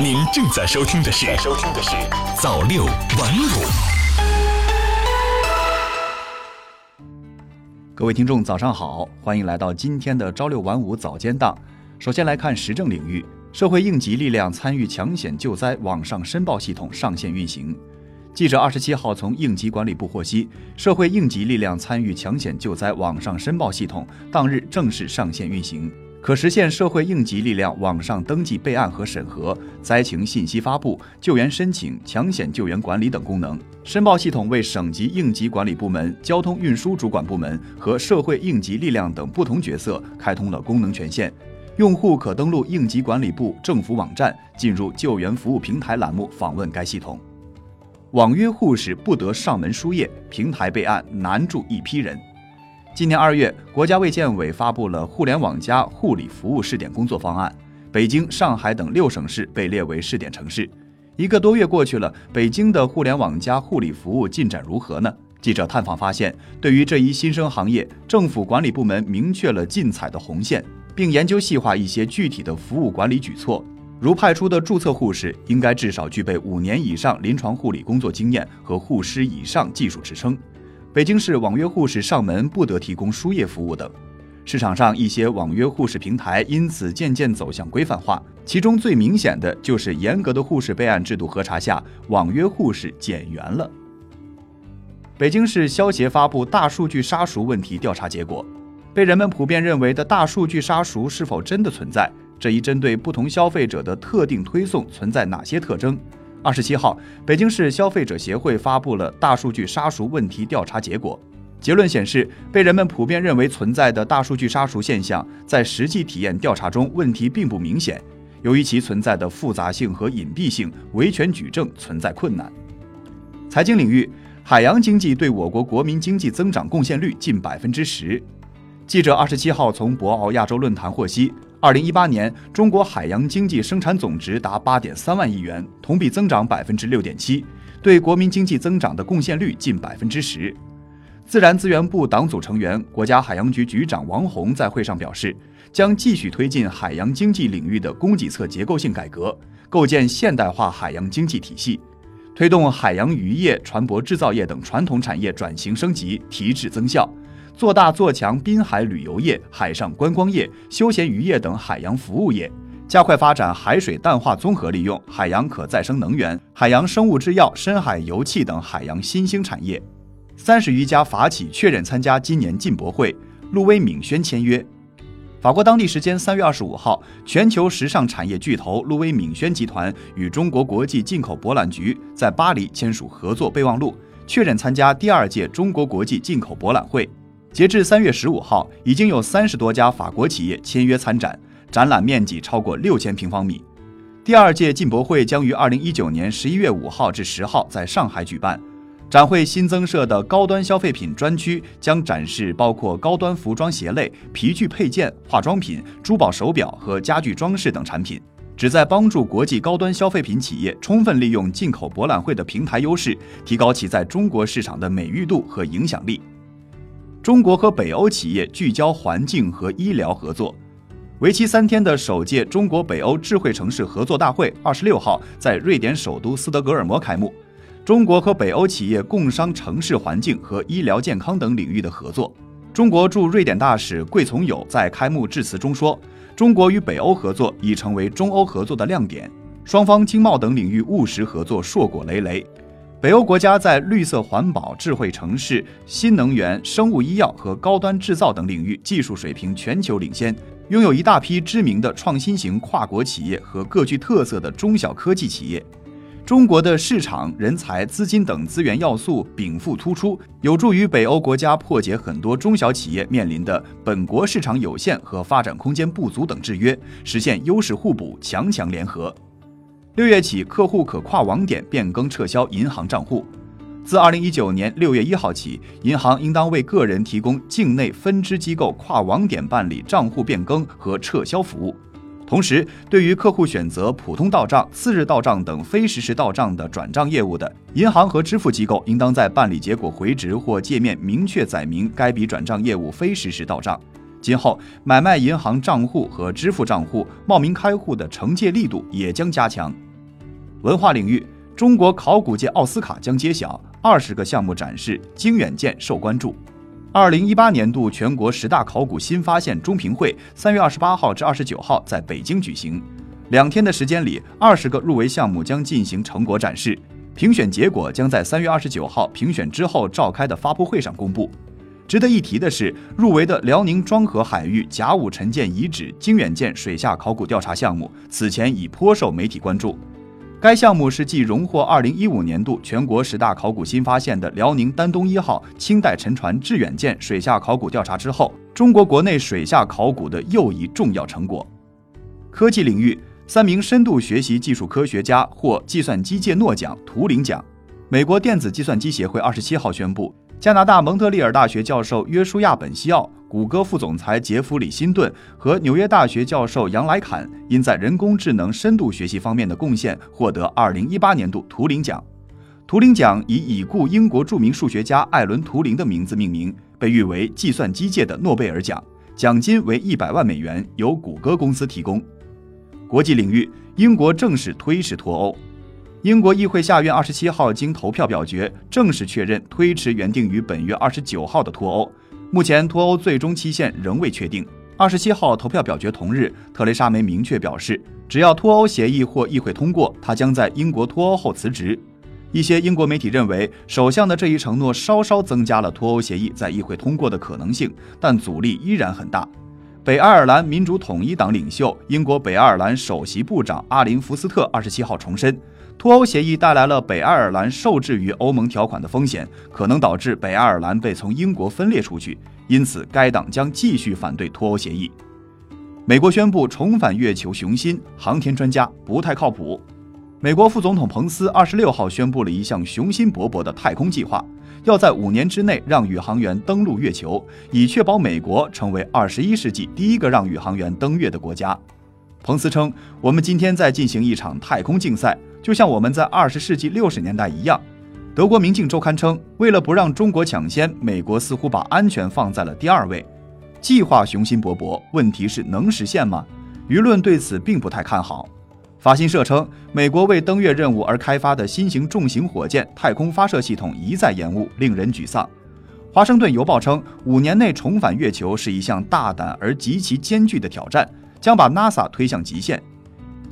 您正在收听的是《收听的是早六晚五》。各位听众，早上好，欢迎来到今天的朝六晚五早间档。首先来看时政领域，社会应急力量参与抢险救灾网上申报系统上线运行。记者二十七号从应急管理部获悉，社会应急力量参与抢险救灾网上申报系统当日正式上线运行，可实现社会应急力量网上登记备案和审核、灾情信息发布、救援申请、抢险救援管理等功能。申报系统为省级应急管理部门、交通运输主管部门和社会应急力量等不同角色开通了功能权限。用户可登录应急管理部政府网站，进入救援服务平台栏目访问该系统。网约护士不得上门输液，平台备案难住一批人。今年二月，国家卫健委发布了“互联网加护理服务试点工作方案”，北京、上海等六省市被列为试点城市。一个多月过去了，北京的互联网加护理服务进展如何呢？记者探访发现，对于这一新生行业，政府管理部门明确了禁采的红线，并研究细化一些具体的服务管理举措。如派出的注册护士应该至少具备五年以上临床护理工作经验和护师以上技术职称。北京市网约护士上门不得提供输液服务等。市场上一些网约护士平台因此渐渐走向规范化，其中最明显的就是严格的护士备案制度核查下，网约护士减员了。北京市消协发布大数据杀熟问题调查结果，被人们普遍认为的大数据杀熟是否真的存在？这一针对不同消费者的特定推送存在哪些特征？二十七号，北京市消费者协会发布了大数据杀熟问题调查结果。结论显示，被人们普遍认为存在的大数据杀熟现象，在实际体验调查中问题并不明显。由于其存在的复杂性和隐蔽性，维权举证存在困难。财经领域，海洋经济对我国国民经济增长贡献率近百分之十。记者二十七号从博鳌亚洲论坛获悉。二零一八年，中国海洋经济生产总值达八点三万亿元，同比增长百分之六点七，对国民经济增长的贡献率近百分之十。自然资源部党组成员、国家海洋局局长王宏在会上表示，将继续推进海洋经济领域的供给侧结构性改革，构建现代化海洋经济体系，推动海洋渔业、船舶制造业等传统产业转型升级、提质增效。做大做强滨海旅游业、海上观光业、休闲渔业等海洋服务业，加快发展海水淡化综合利用、海洋可再生能源、海洋生物制药、深海油气等海洋新兴产业。三十余家法企确认参加今年进博会，路威闵轩签约。法国当地时间三月二十五号，全球时尚产业巨头路威闵轩集团与中国国际进口博览局在巴黎签署合作备忘录，确认参加第二届中国国际进口博览会。截至三月十五号，已经有三十多家法国企业签约参展，展览面积超过六千平方米。第二届进博会将于二零一九年十一月五号至十号在上海举办。展会新增设的高端消费品专区将展示包括高端服装鞋类、皮具配件、化妆品、珠宝手表和家具装饰等产品，旨在帮助国际高端消费品企业充分利用进口博览会的平台优势，提高其在中国市场的美誉度和影响力。中国和北欧企业聚焦环境和医疗合作，为期三天的首届中国北欧智慧城市合作大会二十六号在瑞典首都斯德哥尔摩开幕。中国和北欧企业共商城市环境和医疗健康等领域的合作。中国驻瑞典大使桂从友在开幕致辞中说：“中国与北欧合作已成为中欧合作的亮点，双方经贸等领域务实合作硕果累累。”北欧国家在绿色环保、智慧城市、新能源、生物医药和高端制造等领域技术水平全球领先，拥有一大批知名的创新型跨国企业和各具特色的中小科技企业。中国的市场、人才、资金等资源要素禀赋突出，有助于北欧国家破解很多中小企业面临的本国市场有限和发展空间不足等制约，实现优势互补、强强联合。六月起，客户可跨网点变更撤销银行账户。自二零一九年六月一号起，银行应当为个人提供境内分支机构跨网点办理账户变更和撤销服务。同时，对于客户选择普通到账、次日到账等非实时到账的转账业务的，银行和支付机构应当在办理结果回执或界面明确载明该笔转账业务非实时到账。今后，买卖银行账户和支付账户冒名开户的惩戒力度也将加强。文化领域，中国考古界奥斯卡将揭晓，二十个项目展示，经远见受关注。二零一八年度全国十大考古新发现中评会三月二十八号至二十九号在北京举行，两天的时间里，二十个入围项目将进行成果展示，评选结果将在三月二十九号评选之后召开的发布会上公布。值得一提的是，入围的辽宁庄河海域甲午沉舰遗址经远舰水下考古调查项目，此前已颇受媒体关注。该项目是继荣获2015年度全国十大考古新发现的辽宁丹东一号清代沉船致远舰水下考古调查之后，中国国内水下考古的又一重要成果。科技领域，三名深度学习技术科学家获计算机界诺奖、图灵奖。美国电子计算机协会27号宣布，加拿大蒙特利尔大学教授约书亚·本西奥。谷歌副总裁杰弗里·辛顿和纽约大学教授杨莱坎因在人工智能深度学习方面的贡献，获得2018年度图灵奖。图灵奖以已故英国著名数学家艾伦·图灵的名字命名，被誉为计算机界的诺贝尔奖，奖金为一百万美元，由谷歌公司提供。国际领域，英国正式推迟脱欧。英国议会下院27号经投票表决，正式确认推迟原定于本月29号的脱欧。目前脱欧最终期限仍未确定。二十七号投票表决同日，特蕾莎梅明确表示，只要脱欧协议或议会通过，她将在英国脱欧后辞职。一些英国媒体认为，首相的这一承诺稍稍增加了脱欧协议在议会通过的可能性，但阻力依然很大。北爱尔兰民主统一党领袖、英国北爱尔兰首席部长阿林·福斯特二十七号重申。脱欧协议带来了北爱尔兰受制于欧盟条款的风险，可能导致北爱尔兰被从英国分裂出去，因此该党将继续反对脱欧协议。美国宣布重返月球雄心，航天专家不太靠谱。美国副总统彭斯二十六号宣布了一项雄心勃勃的太空计划，要在五年之内让宇航员登陆月球，以确保美国成为二十一世纪第一个让宇航员登月的国家。彭斯称：“我们今天在进行一场太空竞赛。”就像我们在二十世纪六十年代一样，德国《明镜周刊》称，为了不让中国抢先，美国似乎把安全放在了第二位。计划雄心勃勃，问题是能实现吗？舆论对此并不太看好。法新社称，美国为登月任务而开发的新型重型火箭太空发射系统一再延误，令人沮丧。华盛顿邮报称，五年内重返月球是一项大胆而极其艰巨的挑战，将把 NASA 推向极限。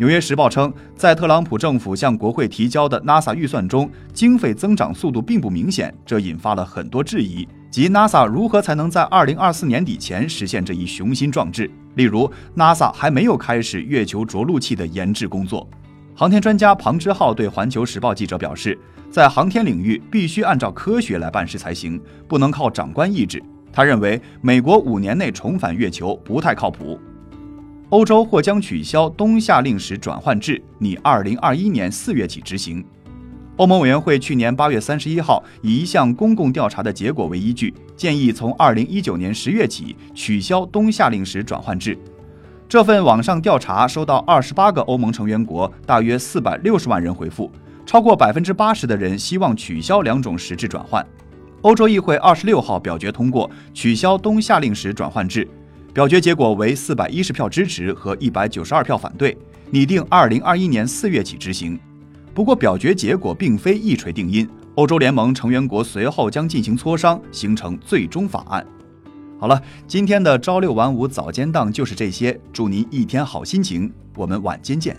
纽约时报称，在特朗普政府向国会提交的 NASA 预算中，经费增长速度并不明显，这引发了很多质疑，即 NASA 如何才能在2024年底前实现这一雄心壮志？例如，NASA 还没有开始月球着陆器的研制工作。航天专家庞之浩对环球时报记者表示，在航天领域必须按照科学来办事才行，不能靠长官意志。他认为，美国五年内重返月球不太靠谱。欧洲或将取消冬夏令时转换制，拟二零二一年四月起执行。欧盟委员会去年八月三十一号以一项公共调查的结果为依据，建议从二零一九年十月起取消冬夏令时转换制。这份网上调查收到二十八个欧盟成员国大约四百六十万人回复，超过百分之八十的人希望取消两种时制转换。欧洲议会二十六号表决通过取消冬夏令时转换制。表决结果为四百一十票支持和一百九十二票反对，拟定二零二一年四月起执行。不过，表决结果并非一锤定音，欧洲联盟成员国随后将进行磋商，形成最终法案。好了，今天的朝六晚五早间档就是这些，祝您一天好心情，我们晚间见。